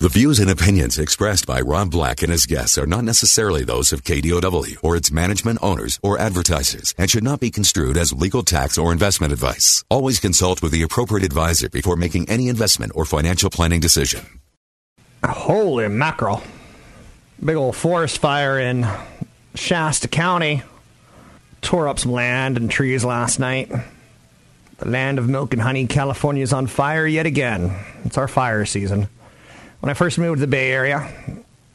The views and opinions expressed by Rob Black and his guests are not necessarily those of KDOW or its management owners or advertisers and should not be construed as legal tax or investment advice. Always consult with the appropriate advisor before making any investment or financial planning decision. Holy mackerel. Big old forest fire in Shasta County. Tore up some land and trees last night. The land of milk and honey, California is on fire yet again. It's our fire season when I first moved to the Bay Area,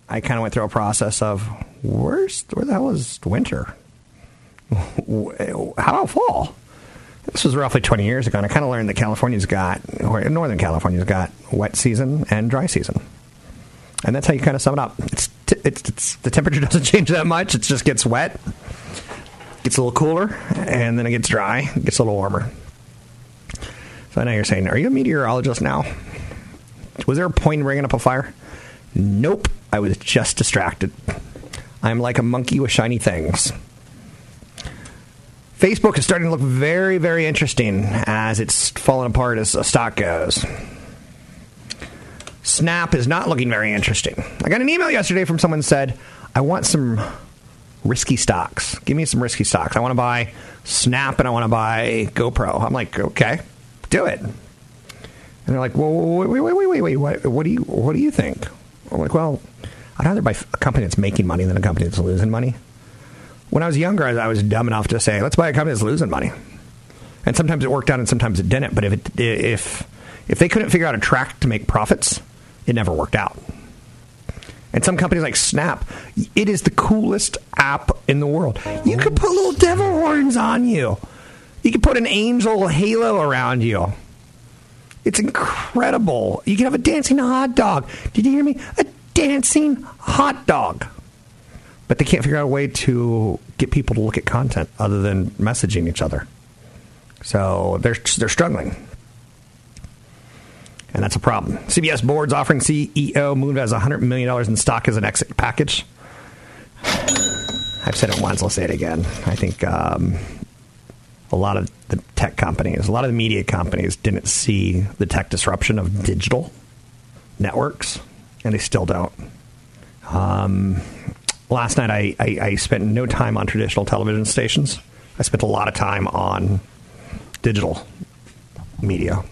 I kind of went through a process of where's where the hell is winter? How about fall? This was roughly 20 years ago, and I kind of learned that California's got, or Northern California's got wet season and dry season. And that's how you kind of sum it up. It's, t- it's, it's, the temperature doesn't change that much. It just gets wet, gets a little cooler, and then it gets dry, gets a little warmer. So I know you're saying, are you a meteorologist now? Was there a point in bringing up a fire? Nope. I was just distracted. I'm like a monkey with shiny things. Facebook is starting to look very, very interesting as it's falling apart as a stock goes. Snap is not looking very interesting. I got an email yesterday from someone said, I want some risky stocks. Give me some risky stocks. I want to buy Snap and I want to buy GoPro. I'm like, okay, do it. And they're like, well, wait, wait, wait, wait, wait, what, what do you, what do you think? I'm like, well, I'd rather buy a company that's making money than a company that's losing money. When I was younger, I was dumb enough to say, let's buy a company that's losing money. And sometimes it worked out and sometimes it didn't. But if, it, if, if they couldn't figure out a track to make profits, it never worked out. And some companies like Snap, it is the coolest app in the world. You could put little devil horns on you. You could put an angel halo around you. It's incredible. You can have a dancing hot dog. Did you hear me? A dancing hot dog. But they can't figure out a way to get people to look at content other than messaging each other. So they're they're struggling. And that's a problem. CBS board's offering CEO Moon Moonves $100 million in stock as an exit package. I've said it once, I'll say it again. I think um, a lot of the tech companies, a lot of the media companies didn't see the tech disruption of digital networks, and they still don't. Um, last night, I, I, I spent no time on traditional television stations. I spent a lot of time on digital media.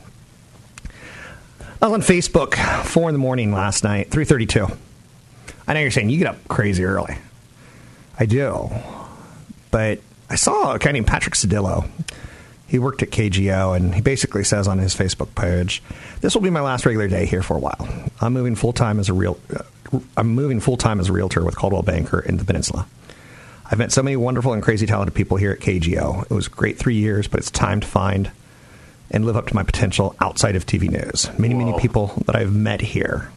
I was on Facebook four in the morning last night, three thirty-two. I know you're saying you get up crazy early. I do, but I saw a guy named Patrick Sedillo. He worked at KGO, and he basically says on his Facebook page, "This will be my last regular day here for a while. I'm moving full time as a real, uh, I'm moving full time as a realtor with Coldwell Banker in the Peninsula. I've met so many wonderful and crazy talented people here at KGO. It was great three years, but it's time to find and live up to my potential outside of TV news. Many, Whoa. many people that I've met here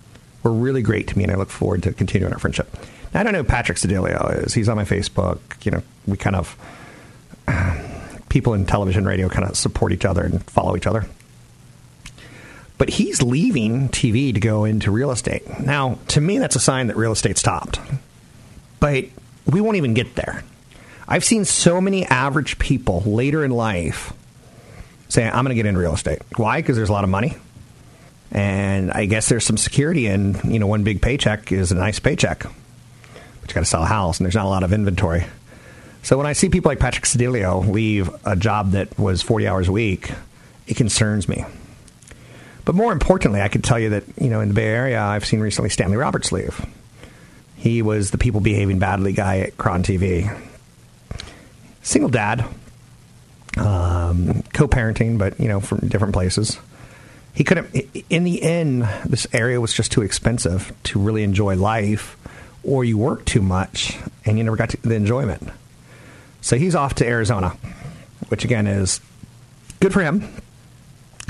were really great to me, and I look forward to continuing our friendship." Now, I don't know who Patrick Sedillo is. He's on my Facebook. You know, we kind of people in television radio kind of support each other and follow each other. But he's leaving TV to go into real estate. Now, to me, that's a sign that real estate stopped. But we won't even get there. I've seen so many average people later in life say, I'm going to get into real estate. Why? Because there's a lot of money. And I guess there's some security in, you know, one big paycheck is a nice paycheck. But you got to sell a house and there's not a lot of inventory. So when I see people like Patrick Sedillo leave a job that was 40 hours a week, it concerns me. But more importantly, I could tell you that, you know, in the Bay Area, I've seen recently Stanley Roberts leave. He was the people behaving badly guy at KRON TV. Single dad, um, co-parenting, but you know, from different places. He couldn't. In the end, this area was just too expensive to really enjoy life, or you work too much and you never got the enjoyment. So he's off to Arizona, which again is good for him.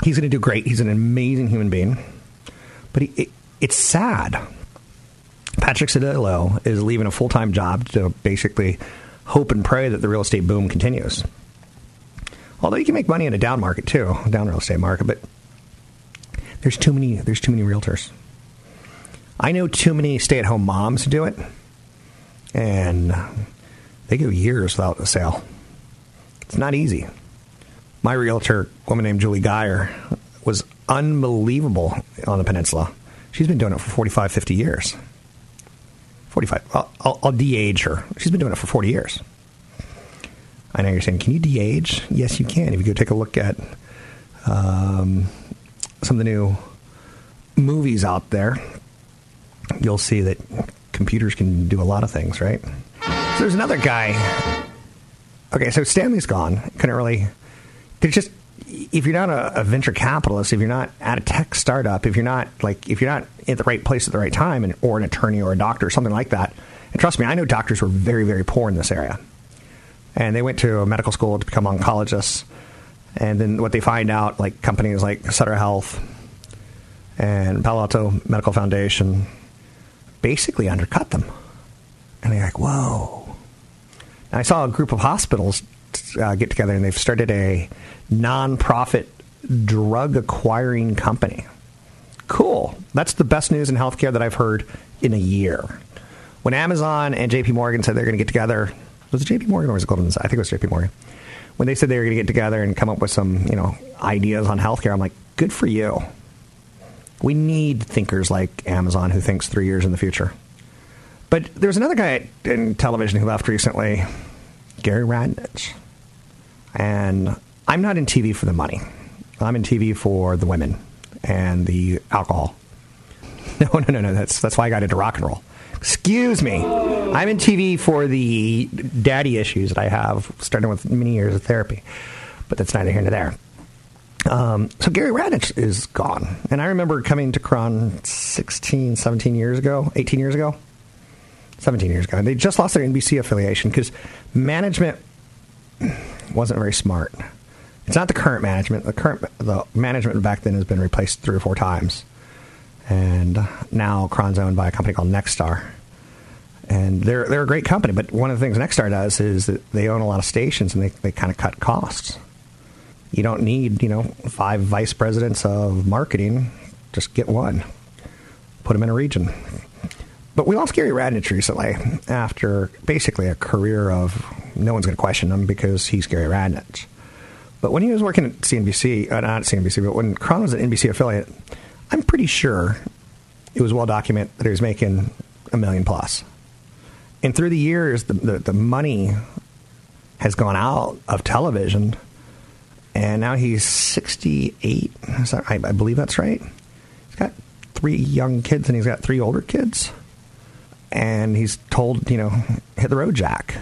He's going to do great. He's an amazing human being. But he, it's sad. Patrick Sedillo is leaving a full time job to basically hope and pray that the real estate boom continues. Although you can make money in a down market too, down real estate market, but there's too many there's too many realtors. I know too many stay at home moms who do it, and they go years without a sale. It's not easy. My realtor, woman named Julie Geyer, was unbelievable on the peninsula. She's been doing it for 45, 50 years. 45. I'll, I'll, I'll de-age her. She's been doing it for 40 years. I know you're saying, can you de-age? Yes, you can. If you go take a look at um, some of the new movies out there, you'll see that computers can do a lot of things, right? So there's another guy. Okay, so Stanley's gone. Couldn't really. There's just if you're not a, a, venture capitalist, if you're not at a tech startup, if you're not like if you're not at the right place at the right time, and, or an attorney or a doctor or something like that, and trust me, I know doctors were very very poor in this area, and they went to a medical school to become oncologists, and then what they find out, like companies like Sutter Health and Palo Alto Medical Foundation, basically undercut them, and they're like, whoa. I saw a group of hospitals uh, get together, and they've started a nonprofit drug acquiring company. Cool. That's the best news in healthcare that I've heard in a year. When Amazon and JP Morgan said they're going to get together, was it JP Morgan or was it Goldman Sachs? I think it was JP Morgan. When they said they were going to get together and come up with some, you know, ideas on healthcare, I'm like, good for you. We need thinkers like Amazon who thinks three years in the future. But there's another guy in television who left recently, Gary Radnich. And I'm not in TV for the money. I'm in TV for the women and the alcohol. No, no, no, no. That's that's why I got into rock and roll. Excuse me. I'm in TV for the daddy issues that I have, starting with many years of therapy. But that's neither here nor there. Um, so Gary Radnich is gone. And I remember coming to KRON 16, 17 years ago, 18 years ago, 17 years ago. They just lost their NBC affiliation because management wasn't very smart. It's not the current management. The current the management back then has been replaced three or four times, and now KRON's owned by a company called Nexstar, and they're they're a great company. But one of the things Nexstar does is that they own a lot of stations and they they kind of cut costs. You don't need you know five vice presidents of marketing. Just get one. Put them in a region. But we lost Gary Radnich recently after basically a career of no one's going to question him because he's Gary Radnich. But when he was working at CNBC, uh, not CNBC, but when KRON was an NBC affiliate, I'm pretty sure it was well documented that he was making a million plus. And through the years, the, the, the money has gone out of television, and now he's 68. That, I, I believe that's right. He's got three young kids, and he's got three older kids. And he's told, you know, hit the road, Jack.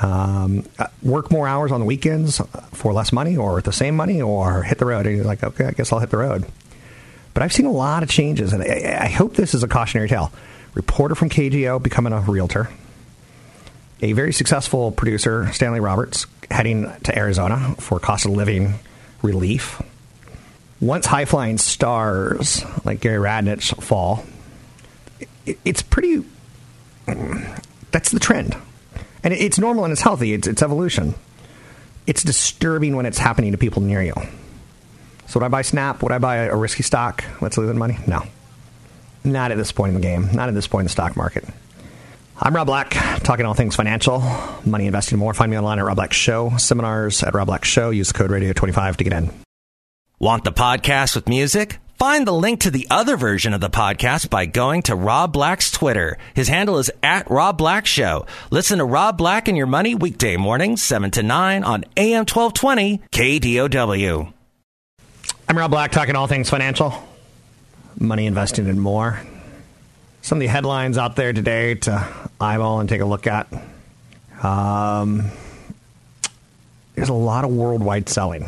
Um, uh, work more hours on the weekends for less money or the same money or hit the road. And you're like, okay, I guess I'll hit the road. But I've seen a lot of changes, and I, I hope this is a cautionary tale. Reporter from KGO becoming a realtor. A very successful producer, Stanley Roberts, heading to Arizona for cost of living relief. Once high flying stars like Gary Radnich fall, it, it's pretty. That's the trend and it's normal and it's healthy. It's, it's evolution. It's disturbing when it's happening to people near you. So would I buy Snap? Would I buy a risky stock that's losing money? No. Not at this point in the game. Not at this point in the stock market. I'm Rob Black, talking all things financial, money, investing, more. Find me online at Rob Black Show, seminars at Rob Black Show. Use code radio25 to get in. Want the podcast with music? Find the link to the other version of the podcast by going to Rob Black's Twitter. His handle is at Rob Black Show. Listen to Rob Black and Your Money weekday mornings, 7 to 9 on AM 1220 KDOW. I'm Rob Black, talking all things financial, money investing, and more. Some of the headlines out there today to eyeball and take a look at. Um, there's a lot of worldwide selling.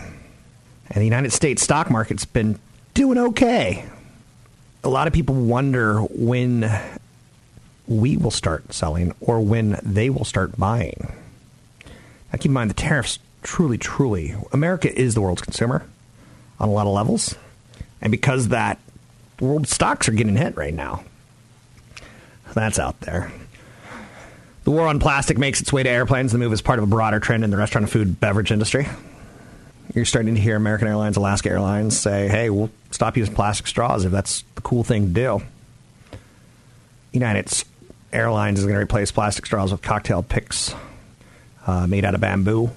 And the United States stock market's been doing okay. A lot of people wonder when we will start selling or when they will start buying. Now, keep in mind the tariffs truly, truly, America is the world's consumer on a lot of levels. And because that world stocks are getting hit right now. That's out there. The war on plastic makes its way to airplanes. The move is part of a broader trend in the restaurant and food beverage industry. You're starting to hear American Airlines, Alaska Airlines say, hey, we'll stop using plastic straws if that's the cool thing to do. United Airlines is going to replace plastic straws with cocktail picks uh, made out of bamboo.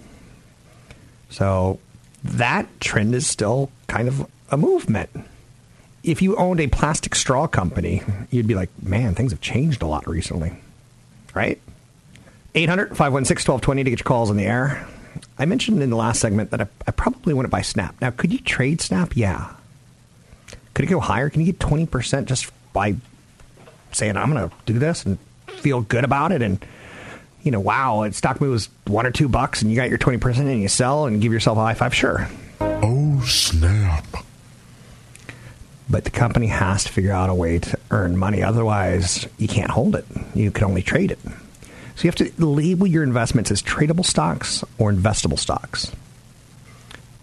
So that trend is still kind of a movement. If you owned a plastic straw company, you'd be like, man, things have changed a lot recently. Right? 800 516 1220 to get your calls in the air. I mentioned in the last segment that I, I probably wouldn't buy Snap. Now, could you trade Snap? Yeah. Could it go higher? Can you get 20% just by saying, I'm going to do this and feel good about it? And, you know, wow, it stock moves one or two bucks and you got your 20% and you sell and give yourself a high five? Sure. Oh, snap. But the company has to figure out a way to earn money. Otherwise, you can't hold it. You can only trade it. So you have to label your investments as tradable stocks or investable stocks.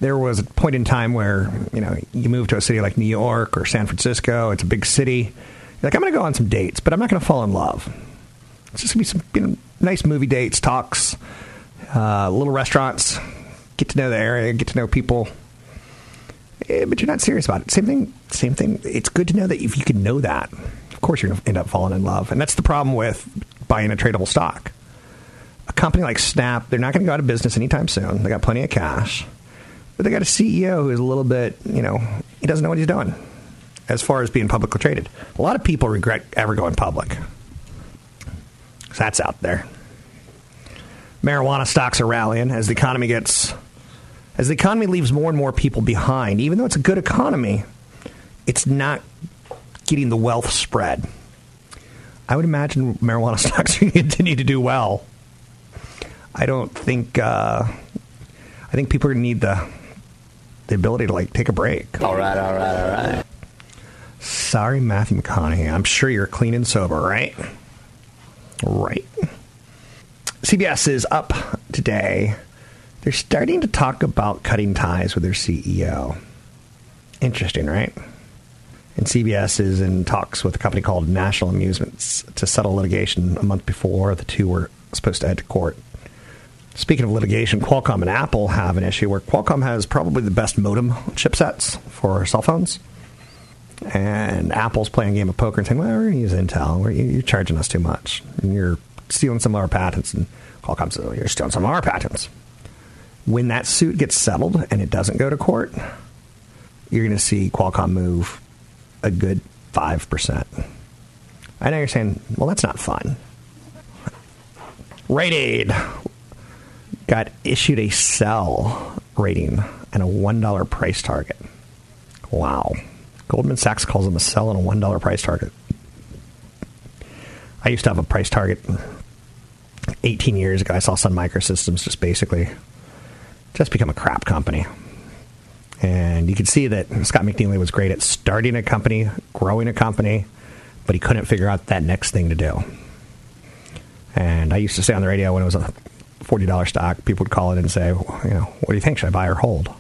There was a point in time where, you know, you move to a city like New York or San Francisco, it's a big city. You're like, I'm going to go on some dates, but I'm not going to fall in love. It's just going to be some you know, nice movie dates, talks, uh, little restaurants, get to know the area, get to know people. Eh, but you're not serious about it. Same thing. Same thing. It's good to know that if you can know that, of course you're going to end up falling in love. And that's the problem with buying a tradable stock. A company like Snap, they're not going to go out of business anytime soon. They got plenty of cash, but they got a CEO who is a little bit, you know, he doesn't know what he's doing as far as being publicly traded. A lot of people regret ever going public. So that's out there. Marijuana stocks are rallying as the economy gets as the economy leaves more and more people behind. Even though it's a good economy, it's not getting the wealth spread. I would imagine marijuana stocks are going to continue to do well. I don't think. Uh, I think people are going to need the the ability to like take a break. All right, all right, all right. Sorry, Matthew McConaughey. I'm sure you're clean and sober, right? Right. CBS is up today. They're starting to talk about cutting ties with their CEO. Interesting, right? And CBS is in talks with a company called National Amusements to settle litigation a month before the two were supposed to head to court. Speaking of litigation, Qualcomm and Apple have an issue where Qualcomm has probably the best modem chipsets for cell phones. And Apple's playing a game of poker and saying, well, we're going to use Intel. You're charging us too much. And you're stealing some of our patents. And Qualcomm says, you're stealing some of our patents. When that suit gets settled and it doesn't go to court, you're going to see Qualcomm move a good 5%. I know you're saying, well, that's not fun. Rite Aid got issued a sell rating and a $1 price target. Wow. Goldman Sachs calls them a sell and a $1 price target. I used to have a price target 18 years ago. I saw Sun Microsystems just basically just become a crap company. And you could see that Scott McNealy was great at starting a company, growing a company, but he couldn't figure out that next thing to do. And I used to say on the radio when it was a $40 stock, people would call it and say, you know, what do you think? Should I buy or hold?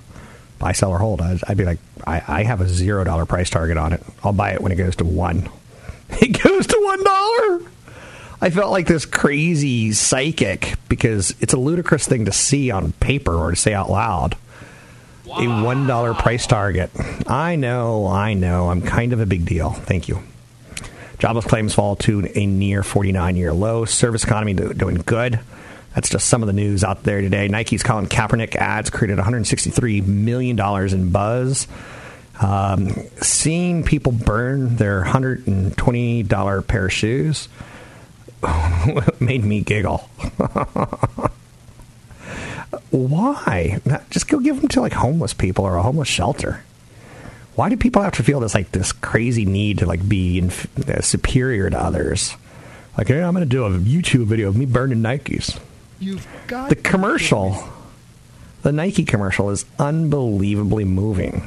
Buy, sell, or hold? I'd, I'd be like, I, I have a $0 price target on it. I'll buy it when it goes to one. It goes to $1. I felt like this crazy psychic because it's a ludicrous thing to see on paper or to say out loud. A $1 price target. I know, I know. I'm kind of a big deal. Thank you. Jobless claims fall to a near 49 year low. Service economy doing good. That's just some of the news out there today. Nike's Colin Kaepernick ads created $163 million in buzz. Um, seeing people burn their $120 pair of shoes made me giggle. Why? Just go give them to like homeless people or a homeless shelter. Why do people have to feel this like this crazy need to like be inf- uh, superior to others? Like, hey, I'm going to do a YouTube video of me burning Nikes. You've got the commercial. The Nike commercial is unbelievably moving,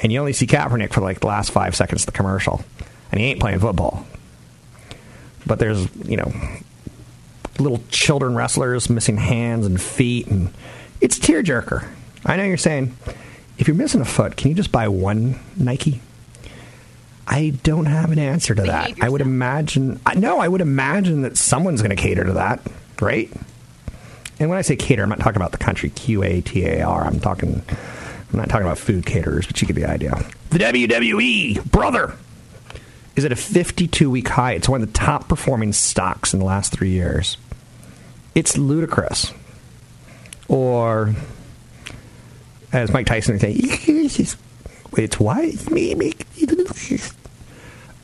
and you only see Kaepernick for like the last five seconds of the commercial, and he ain't playing football. But there's you know little children wrestlers missing hands and feet, and it's a tearjerker. I know you're saying, if you're missing a foot, can you just buy one Nike? I don't have an answer to that. I would imagine. No, I would imagine that someone's going to cater to that, right? And when I say cater, I'm not talking about the country Q A T A R. I'm talking. I'm not talking about food caterers, but you get the idea. The WWE, brother, is at a 52 week high. It's one of the top performing stocks in the last three years. It's ludicrous. Or, as Mike Tyson would say, it's what?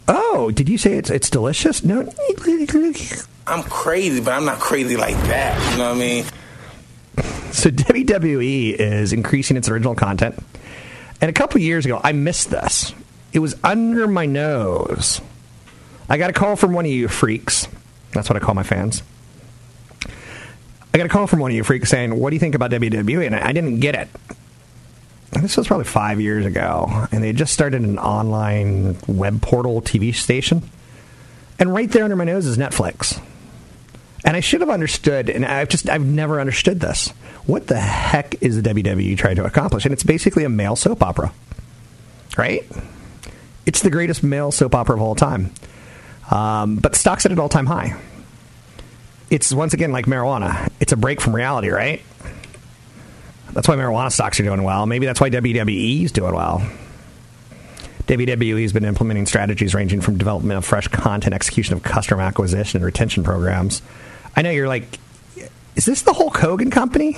Oh, did you say it's it's delicious? No. I'm crazy, but I'm not crazy like that. You know what I mean? So WWE is increasing its original content. And a couple years ago, I missed this. It was under my nose. I got a call from one of you freaks. That's what I call my fans. I got a call from one of you freaks saying, What do you think about WWE? And I didn't get it. And this was probably five years ago. And they just started an online web portal TV station. And right there under my nose is Netflix. And I should have understood, and I've just I've never understood this. What the heck is the WWE trying to accomplish? And it's basically a male soap opera, right? It's the greatest male soap opera of all time. Um, but stock's at an all time high. It's once again like marijuana. It's a break from reality, right? That's why marijuana stocks are doing well. Maybe that's why WWE is doing well. WWE has been implementing strategies ranging from development of fresh content, execution of customer acquisition, and retention programs. I know you're like, is this the Hulk Hogan company?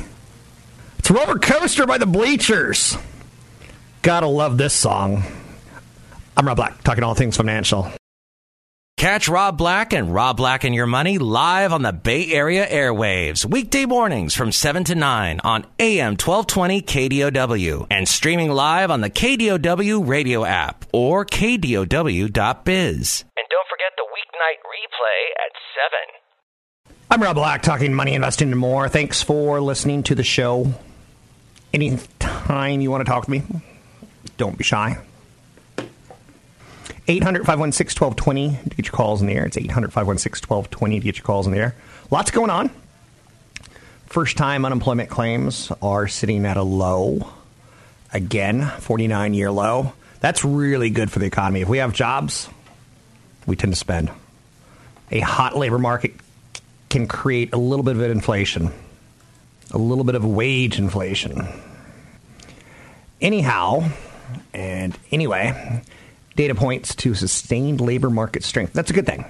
It's Roller Coaster by the Bleachers. Gotta love this song. I'm Rob Black, talking all things financial. Catch Rob Black and Rob Black and Your Money live on the Bay Area airwaves, weekday mornings from 7 to 9 on AM 1220 KDOW and streaming live on the KDOW radio app or KDOW.biz. And don't forget the weeknight replay at 7. I'm Rob Black, talking money, investing, and more. Thanks for listening to the show. Anytime you want to talk to me, don't be shy. 800 516 1220 to get your calls in the air. It's 800 516 1220 to get your calls in the air. Lots going on. First time unemployment claims are sitting at a low. Again, 49 year low. That's really good for the economy. If we have jobs, we tend to spend. A hot labor market can create a little bit of inflation, a little bit of wage inflation. Anyhow, and anyway, data points to sustained labor market strength. That's a good thing.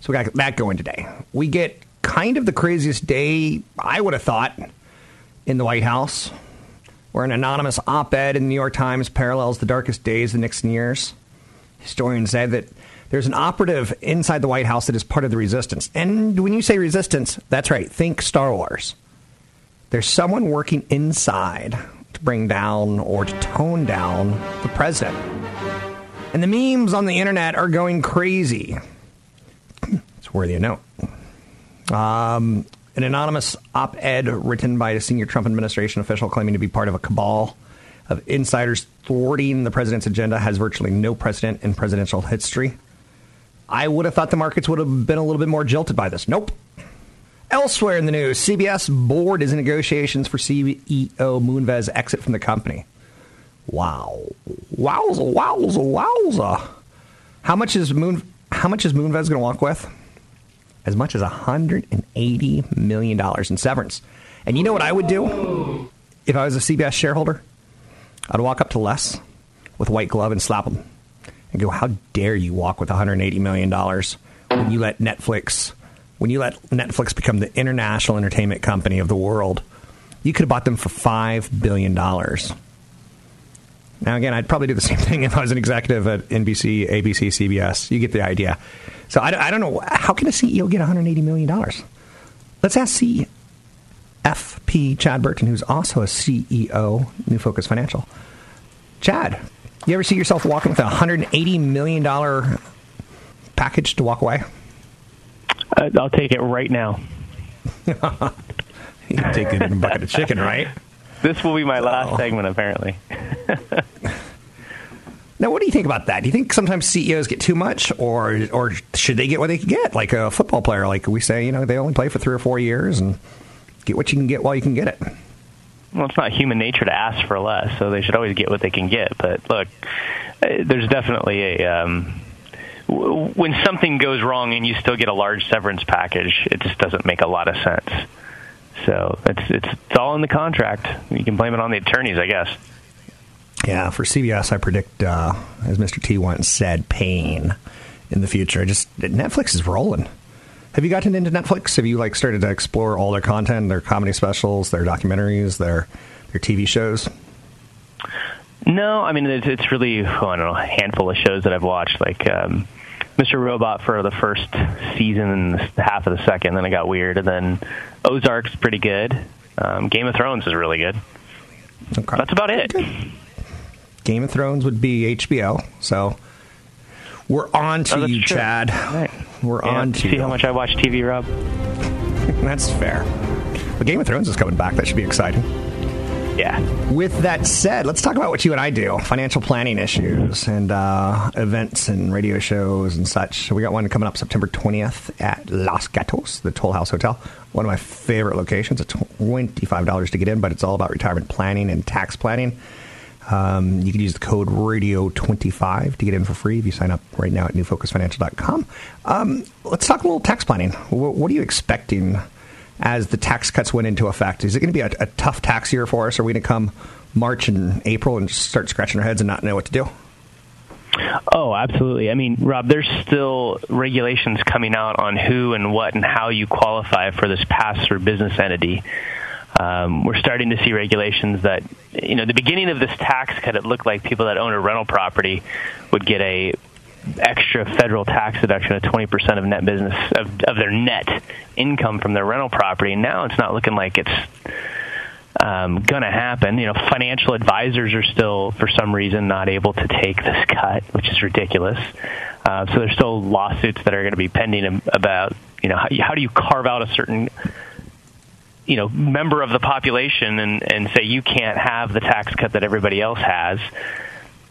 So we got that going today. We get kind of the craziest day I would have thought in the White House, where an anonymous op ed in the New York Times parallels the darkest days of the Nixon years. Historians say that there's an operative inside the White House that is part of the resistance. And when you say resistance, that's right. Think Star Wars. There's someone working inside to bring down or to tone down the president. And the memes on the internet are going crazy. It's worthy of note. Um, an anonymous op ed written by a senior Trump administration official claiming to be part of a cabal of insiders thwarting the president's agenda has virtually no precedent in presidential history. I would have thought the markets would have been a little bit more jilted by this. Nope. Elsewhere in the news, CBS board is in negotiations for CEO Moonves' exit from the company. Wow. Wowza, wowza, wowza. How much is Moon how much is Moonves to walk with? As much as $180 million in severance. And you know what I would do if I was a CBS shareholder? I'd walk up to Les with white glove and slap him and go, "How dare you walk with 180 million dollars when you let Netflix when you let Netflix become the international entertainment company of the world? You could have bought them for five billion dollars." Now, again, I'd probably do the same thing if I was an executive at NBC, ABC, CBS. You get the idea. So I, I don't know. How can a CEO get $180 million? Let's ask CFP Chad Burton, who's also a CEO, New Focus Financial. Chad, you ever see yourself walking with a $180 million package to walk away? Uh, I'll take it right now. you can take it in a bucket of chicken, right? This will be my last oh. segment, apparently. now, what do you think about that? Do you think sometimes CEOs get too much, or or should they get what they can get? Like a football player, like we say, you know, they only play for three or four years and get what you can get while you can get it. Well, it's not human nature to ask for less, so they should always get what they can get. But look, uh, there's definitely a um, when something goes wrong and you still get a large severance package, it just doesn't make a lot of sense. So it's it's it's all in the contract. You can blame it on the attorneys, I guess. Yeah, for CBS, I predict, uh, as Mr. T once said, pain in the future. Just Netflix is rolling. Have you gotten into Netflix? Have you like started to explore all their content, their comedy specials, their documentaries, their their TV shows? No, I mean it's, it's really oh, I don't know a handful of shows that I've watched, like um, Mr. Robot for the first season and half of the second. Then it got weird, and then Ozark's pretty good. Um, Game of Thrones is really good. Okay. That's about it. Game of Thrones would be HBO. So we're on to Oh, you, true. Chad. Right. We're Yeah, on to see you. how much I watch TV, Rob. That's fair. But Game of Thrones is coming back. That should be exciting. Yeah. With that said, let's talk about what you and I do financial planning issues and uh, events and radio shows and such. We got one coming up September 20th at Los Gatos, the Toll House Hotel. One of my favorite locations. It's $25 to get in, but it's all about retirement planning and tax planning. Um, you can use the code radio25 to get in for free if you sign up right now at newfocusfinancial.com. Um, let's talk a little tax planning. What, what are you expecting as the tax cuts went into effect? Is it going to be a, a tough tax year for us? Are we going to come March and April and start scratching our heads and not know what to do? Oh, absolutely. I mean, Rob, there's still regulations coming out on who and what and how you qualify for this pass-through business entity. Um, we're starting to see regulations that, you know, the beginning of this tax cut, it looked like people that own a rental property would get a extra federal tax deduction of 20% of net business of, of their net income from their rental property. Now it's not looking like it's um, going to happen. You know, financial advisors are still, for some reason, not able to take this cut, which is ridiculous. Uh, so there's still lawsuits that are going to be pending about, you know, how, how do you carve out a certain, you know, member of the population and, and say you can't have the tax cut that everybody else has.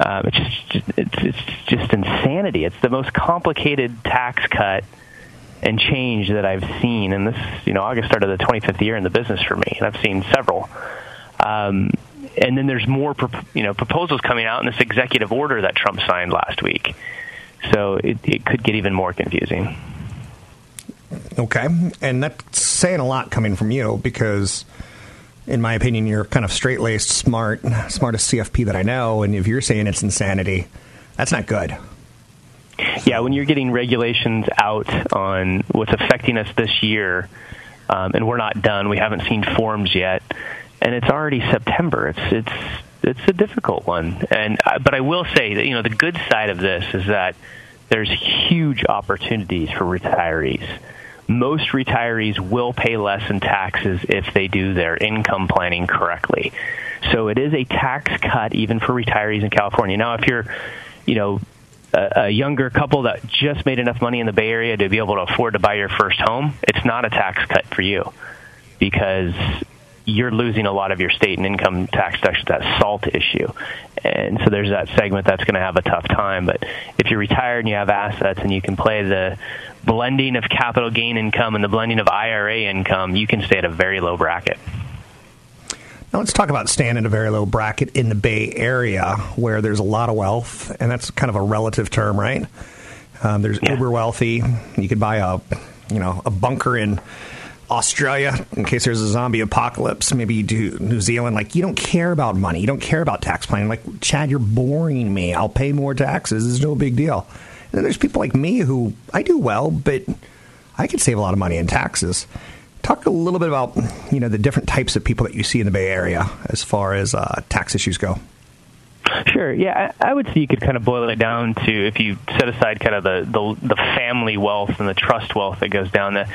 Um, it's just it's, it's just insanity. It's the most complicated tax cut and change that I've seen. And this, you know, August started the 25th year in the business for me, and I've seen several. Um, and then there's more, you know, proposals coming out in this executive order that Trump signed last week. So it, it could get even more confusing. Okay. And that's saying a lot coming from you because, in my opinion, you're kind of straight laced, smart, smartest CFP that I know. And if you're saying it's insanity, that's not good. Yeah, when you're getting regulations out on what's affecting us this year, um, and we're not done, we haven't seen forms yet, and it's already September. It's it's it's a difficult one. And uh, but I will say that you know the good side of this is that there's huge opportunities for retirees. Most retirees will pay less in taxes if they do their income planning correctly. So it is a tax cut even for retirees in California. Now, if you're, you know, a, a younger couple that just made enough money in the Bay Area to be able to afford to buy your first home, it's not a tax cut for you because you're losing a lot of your state and income tax deductions, that SALT issue. And so there's that segment that's going to have a tough time. But if you're retired and you have assets and you can play the blending of capital gain income and the blending of IRA income, you can stay at a very low bracket. Now let's talk about staying in a very low bracket in the Bay Area where there's a lot of wealth, and that's kind of a relative term, right? Um, there's uber wealthy. You could buy a, you know, a bunker in Australia in case there's a zombie apocalypse. Maybe you do New Zealand. Like you don't care about money. You don't care about tax planning. Like Chad, you're boring me. I'll pay more taxes. It's no big deal. Then there's people like me who I do well, but I could save a lot of money in taxes. Talk a little bit about you know the different types of people that you see in the Bay Area as far as uh, tax issues go. Sure. Yeah, I I would say you could kind of boil it down to if you set aside kind of the the, the family wealth and the trust wealth that goes down. The,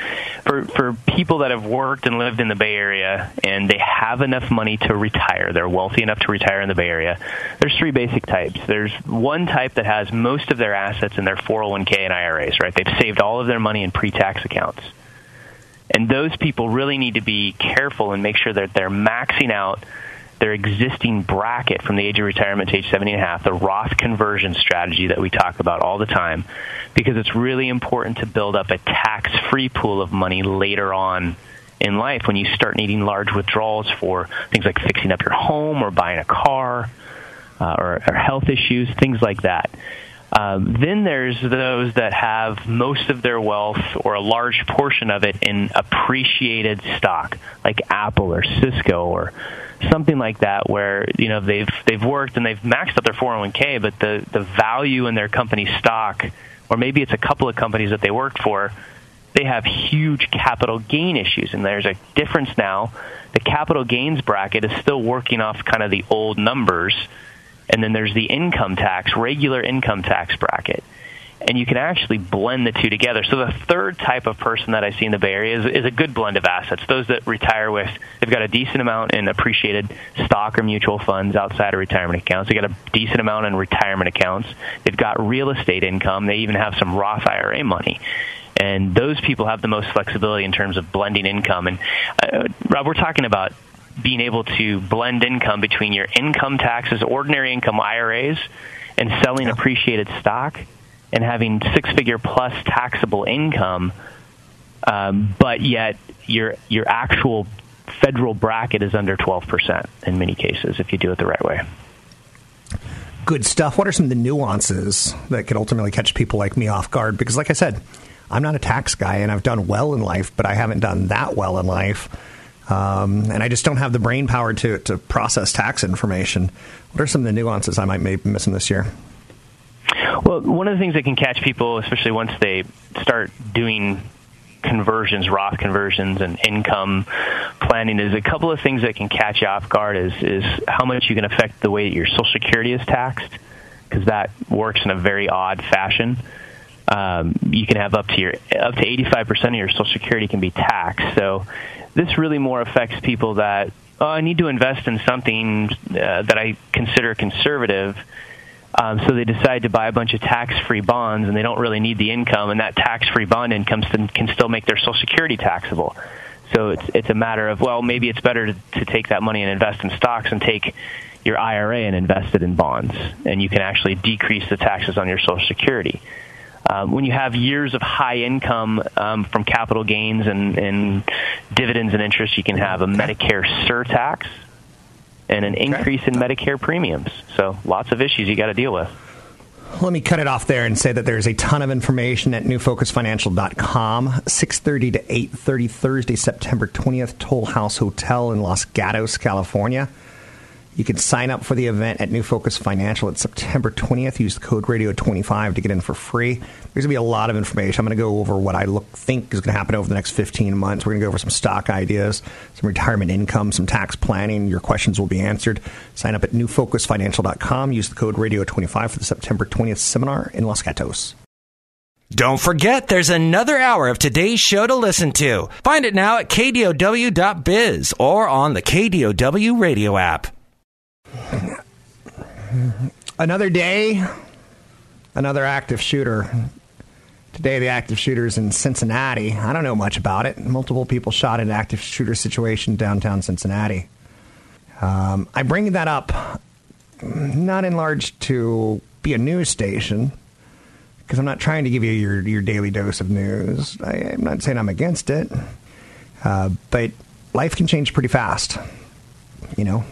for for people that have worked and lived in the Bay Area and they have enough money to retire, they're wealthy enough to retire in the Bay Area. There's three basic types. There's one type that has most of their assets in their 401k and IRAs. Right, they've saved all of their money in pre-tax accounts. And those people really need to be careful and make sure that they're maxing out their existing bracket from the age of retirement to age 70 and a half, the Roth conversion strategy that we talk about all the time, because it's really important to build up a tax free pool of money later on in life when you start needing large withdrawals for things like fixing up your home or buying a car. uh, or, or health issues, things like that. Um, then there's those that have most of their wealth or a large portion of it in appreciated stock, like Apple or Cisco or something like that, where you know they've they've worked and they've maxed out their 401k, but the the value in their company stock, or maybe it's a couple of companies that they work for, they have huge capital gain issues, and there's a difference now. The capital gains bracket is still working off kind of the old numbers and then there's the income tax, regular income tax bracket. And you can actually blend the two together. So the third type of person that I see in the Bay Area is, is a good blend of assets. Those that retire with, they've got a decent amount in appreciated stock or mutual funds outside of retirement accounts. They've got a decent amount in retirement accounts. They've got real estate income. They even have some Roth IRA money and those people have the most flexibility in terms of blending income. And uh, Rob, we're talking about being able to blend income between your income taxes, ordinary income IRAs, and selling appreciated stock and having six figure plus taxable income, um, but yet your your actual federal bracket is under 12% in many cases if you do it the right way. Good stuff. What are some of the nuances that could ultimately catch people like me off guard? Because, like I said, I'm not a tax guy and I've done well in life, but I haven't done that well in life. Um, and I just don't have the brain power to, to process tax information. What are some of the nuances I might be missing this year? Well, one of the things that can catch people, especially once they start doing conversions, Roth conversions, and income planning, is a couple of things that can catch you off guard. Is is how much you can affect the way that your Social Security is taxed, because that works in a very odd fashion. Um, you can have up to your up to 85 percent of your Social Security can be taxed. So this really more affects people that oh, I need to invest in something uh, that I consider conservative. Um, so they decide to buy a bunch of tax-free bonds, and they don't really need the income, and that tax-free bond income can still make their Social Security taxable. So it's it's a matter of well, maybe it's better to, to take that money and invest in stocks and take your IRA and invest it in bonds, and you can actually decrease the taxes on your Social Security. Um, when you have years of high income um, from capital gains and, and, dividends and interest, you can have a Medicare surtax and an increase in Medicare premiums. So lots of issues you got to deal with. Let me cut it off there and say that there's a ton of information at newfocusfinancial.com. 6.30 to 8.30 Thursday, September 20th, Toll House Hotel in Los Gatos, California. You can sign up for the event at New Focus Financial. It's September 20th. Use the code radio25 to get in for free. There's going to be a lot of information. I'm going to go over what I look think is going to happen over the next 15 months. We're going to go over some stock ideas, some retirement income, some tax planning. Your questions will be answered. Sign up at newfocusfinancial.com. Use the code radio25 for the September 20th seminar in Los Gatos. Don't forget, there's another hour of today's show to listen to. Find it now at kdow.biz or on the KDOW radio app. Another day, another active shooter. Today, the active shooter's in Cincinnati. I don't know much about it. Multiple people shot in an active shooter situation downtown Cincinnati. Um, I bring that up not in large to be a news station because I'm not trying to give you your, your daily dose of news. I, am not saying I'm against it, uh, but life can change pretty fast. You know,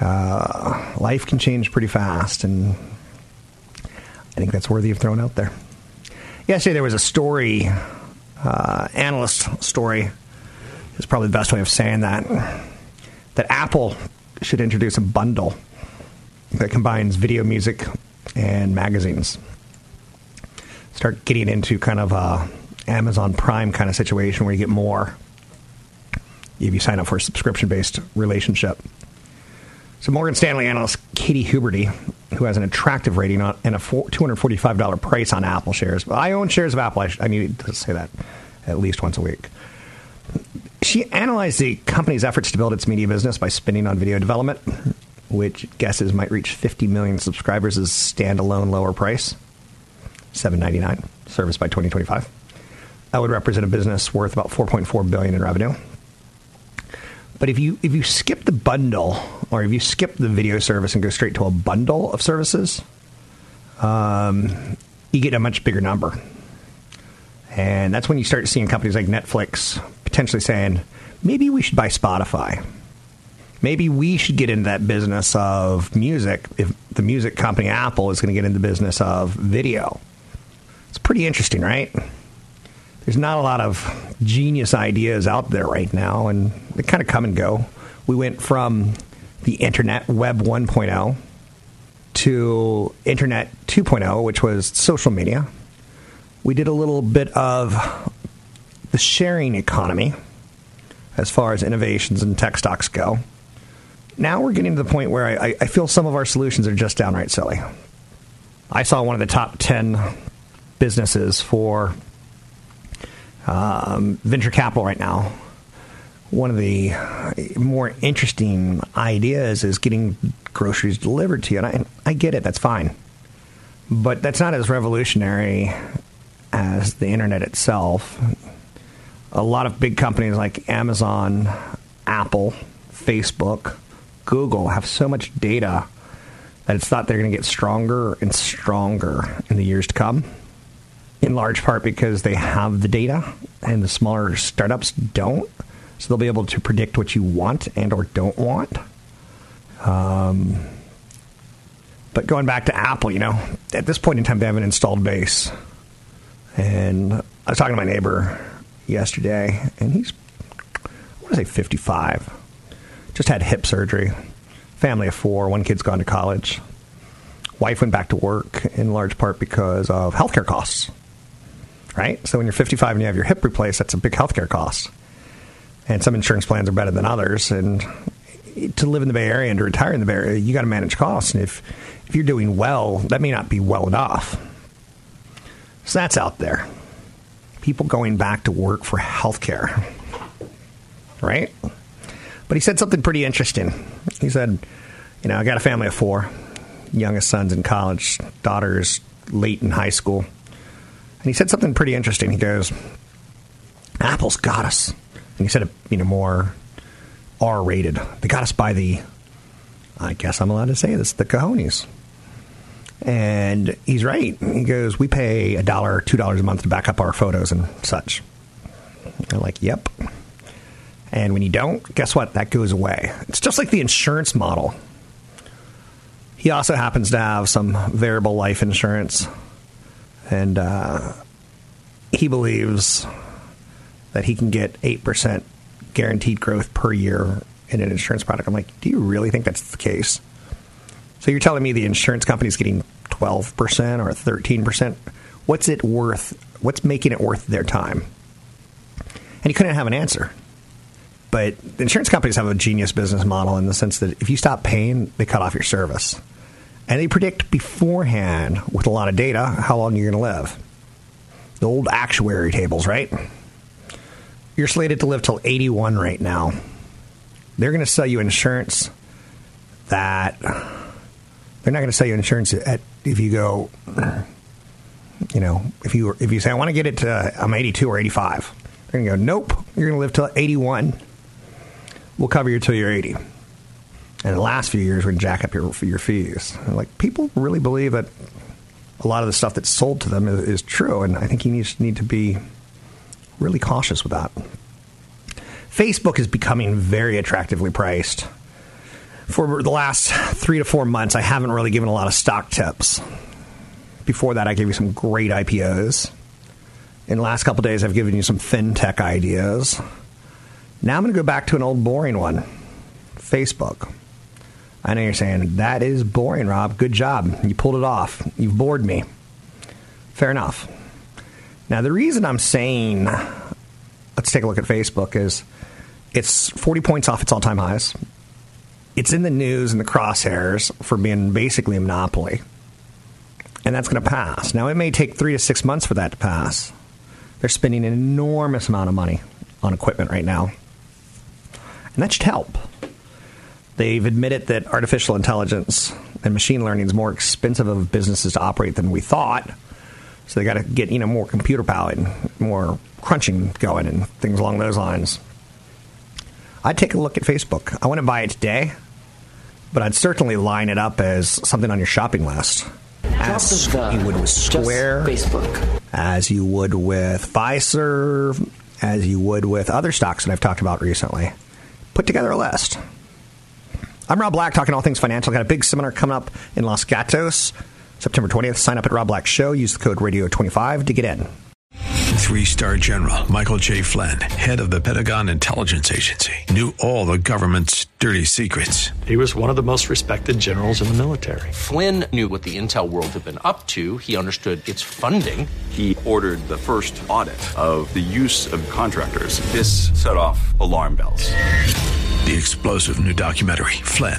uh, life can change pretty fast, and I think that's worthy of throwing out there. Yesterday there was a story, uh, analyst story, is probably the best way of saying that, that Apple should introduce a bundle that combines video, music, and magazines. Start getting into kind of a Amazon Prime kind of situation where you get more if you sign up for a subscription based relationship. So Morgan Stanley analyst Katy Huberty, who has an attractive rating on, and a $245 price on Apple shares. I own shares of Apple. I, I need to say that at least once a week. She analyzed the company's efforts to build its media business by spending on video development, which guesses might reach 50 million subscribers as standalone lower price, 7.99, service by 2025. That would represent a business worth about 4.4 billion in revenue. But if you if you skip the bundle or if you skip the video service and go straight to a bundle of services, um, you get a much bigger number. And that's when you start seeing companies like Netflix potentially saying, maybe we should buy Spotify. maybe we should get into that business of music if the music company Apple is going to get into the business of video. It's pretty interesting, right? There's not a lot of genius ideas out there right now, and they kind of come and go. We went from the internet, Web 1.0, to Internet 2.0, which was social media. We did a little bit of the sharing economy as far as innovations and tech stocks go now we're getting to the point where I, I feel some of our solutions are just downright silly. I saw one of the top 10 businesses for um, venture capital right now. One of the uh, more interesting ideas is getting groceries delivered to you. And I, I get it, that's fine. But that's not as revolutionary as the internet itself. A lot of big companies like Amazon, Apple, Facebook, Google have so much data that it's thought they're going to get stronger and stronger in the years to come. In large part because they have the data and the smaller startups don't. So they'll be able to predict what you want and or don't want. Um, but going back to Apple, you know, at this point in time, they have an installed base. And I was talking to my neighbor yesterday, and he's, I want to say 55 just had hip surgery. Family of four. One kid's gone to college. Wife went back to work in large part because of healthcare costs. Right? So when you're 55 and you have your hip replaced, that's a big healthcare cost. And some insurance plans are better than others. And to live in the Bay Area and to retire in the Bay Area, you got to manage costs. And if, if you're doing well, that may not be well enough. So that's out there. People going back to work for healthcare. Right? But he said something pretty interesting. He said, You know, I got a family of four, youngest son's in college, daughter's late in high school. And he said something pretty interesting. He goes, Apple's got us. He said you know, more R rated. They got us by the, I guess I'm allowed to say this, the cojones. And he's right. He goes, We pay a dollar, two dollars a month to back up our photos and such. I'm like, Yep. And when you don't, guess what? That goes away. It's just like the insurance model. He also happens to have some variable life insurance. And uh, he believes that he can get 8% guaranteed growth per year in an insurance product. I'm like, do you really think that's the case? So you're telling me the insurance company is getting 12% or 13%? What's it worth? What's making it worth their time? And he couldn't have an answer. But insurance companies have a genius business model in the sense that if you stop paying, they cut off your service. And they predict beforehand with a lot of data how long you're going to live. The old actuary tables, right? You're slated to live till 81 right now. They're going to sell you insurance that they're not going to sell you insurance at if you go you know, if you if you say I want to get it to I'm 82 or 85. They're going to go, "Nope, you're going to live till 81." we'll cover you till you're 80. And the last few years, we're going to jack up your, your fees. like, people really believe that a lot of the stuff that's sold to them is, is true, and I think you need, need to be really cautious with that. Facebook is becoming very attractively priced. For the last three to four months, I haven't really given a lot of stock tips. Before that, I gave you some great IPOs. In the last couple days, I've given you some fintech ideas. Now I'm going to go back to an old boring one Facebook. I know you're saying, that is boring, Rob. Good job. You pulled it off. You've bored me. Fair enough. Now, the reason I'm saying, let's take a look at Facebook, is it's 40 points off its all time highs. It's in the news and the crosshairs for being basically a monopoly. And that's going to pass. Now, it may take three to six months for that to pass. They're spending an enormous amount of money on equipment right now and that should help. They've admitted that artificial intelligence and machine learning is more expensive of businesses to operate than we thought. So they got to get you know more computer power and more crunching going and things along those lines. I'd take a look at Facebook. I wouldn't buy it today, but I'd certainly line it up as something on your shopping list. As you would with Square, Facebook, as you would with Fiserv, as you would with other stocks that I've talked about recently put together a list. I'm Rob Black, talking all things financial. Got a big seminar coming up in Los Gatos, September 20th. Sign up at Rob Black Show. Use the code Radio25 to get in. Three star general Michael J. Flynn, head of the Pentagon Intelligence Agency, knew all the government's dirty secrets. He was one of the most respected generals in the military. Flynn knew what the intel world had been up to. He understood its funding. He ordered the first audit of the use of contractors. This set off alarm bells. The explosive new documentary, Flynn,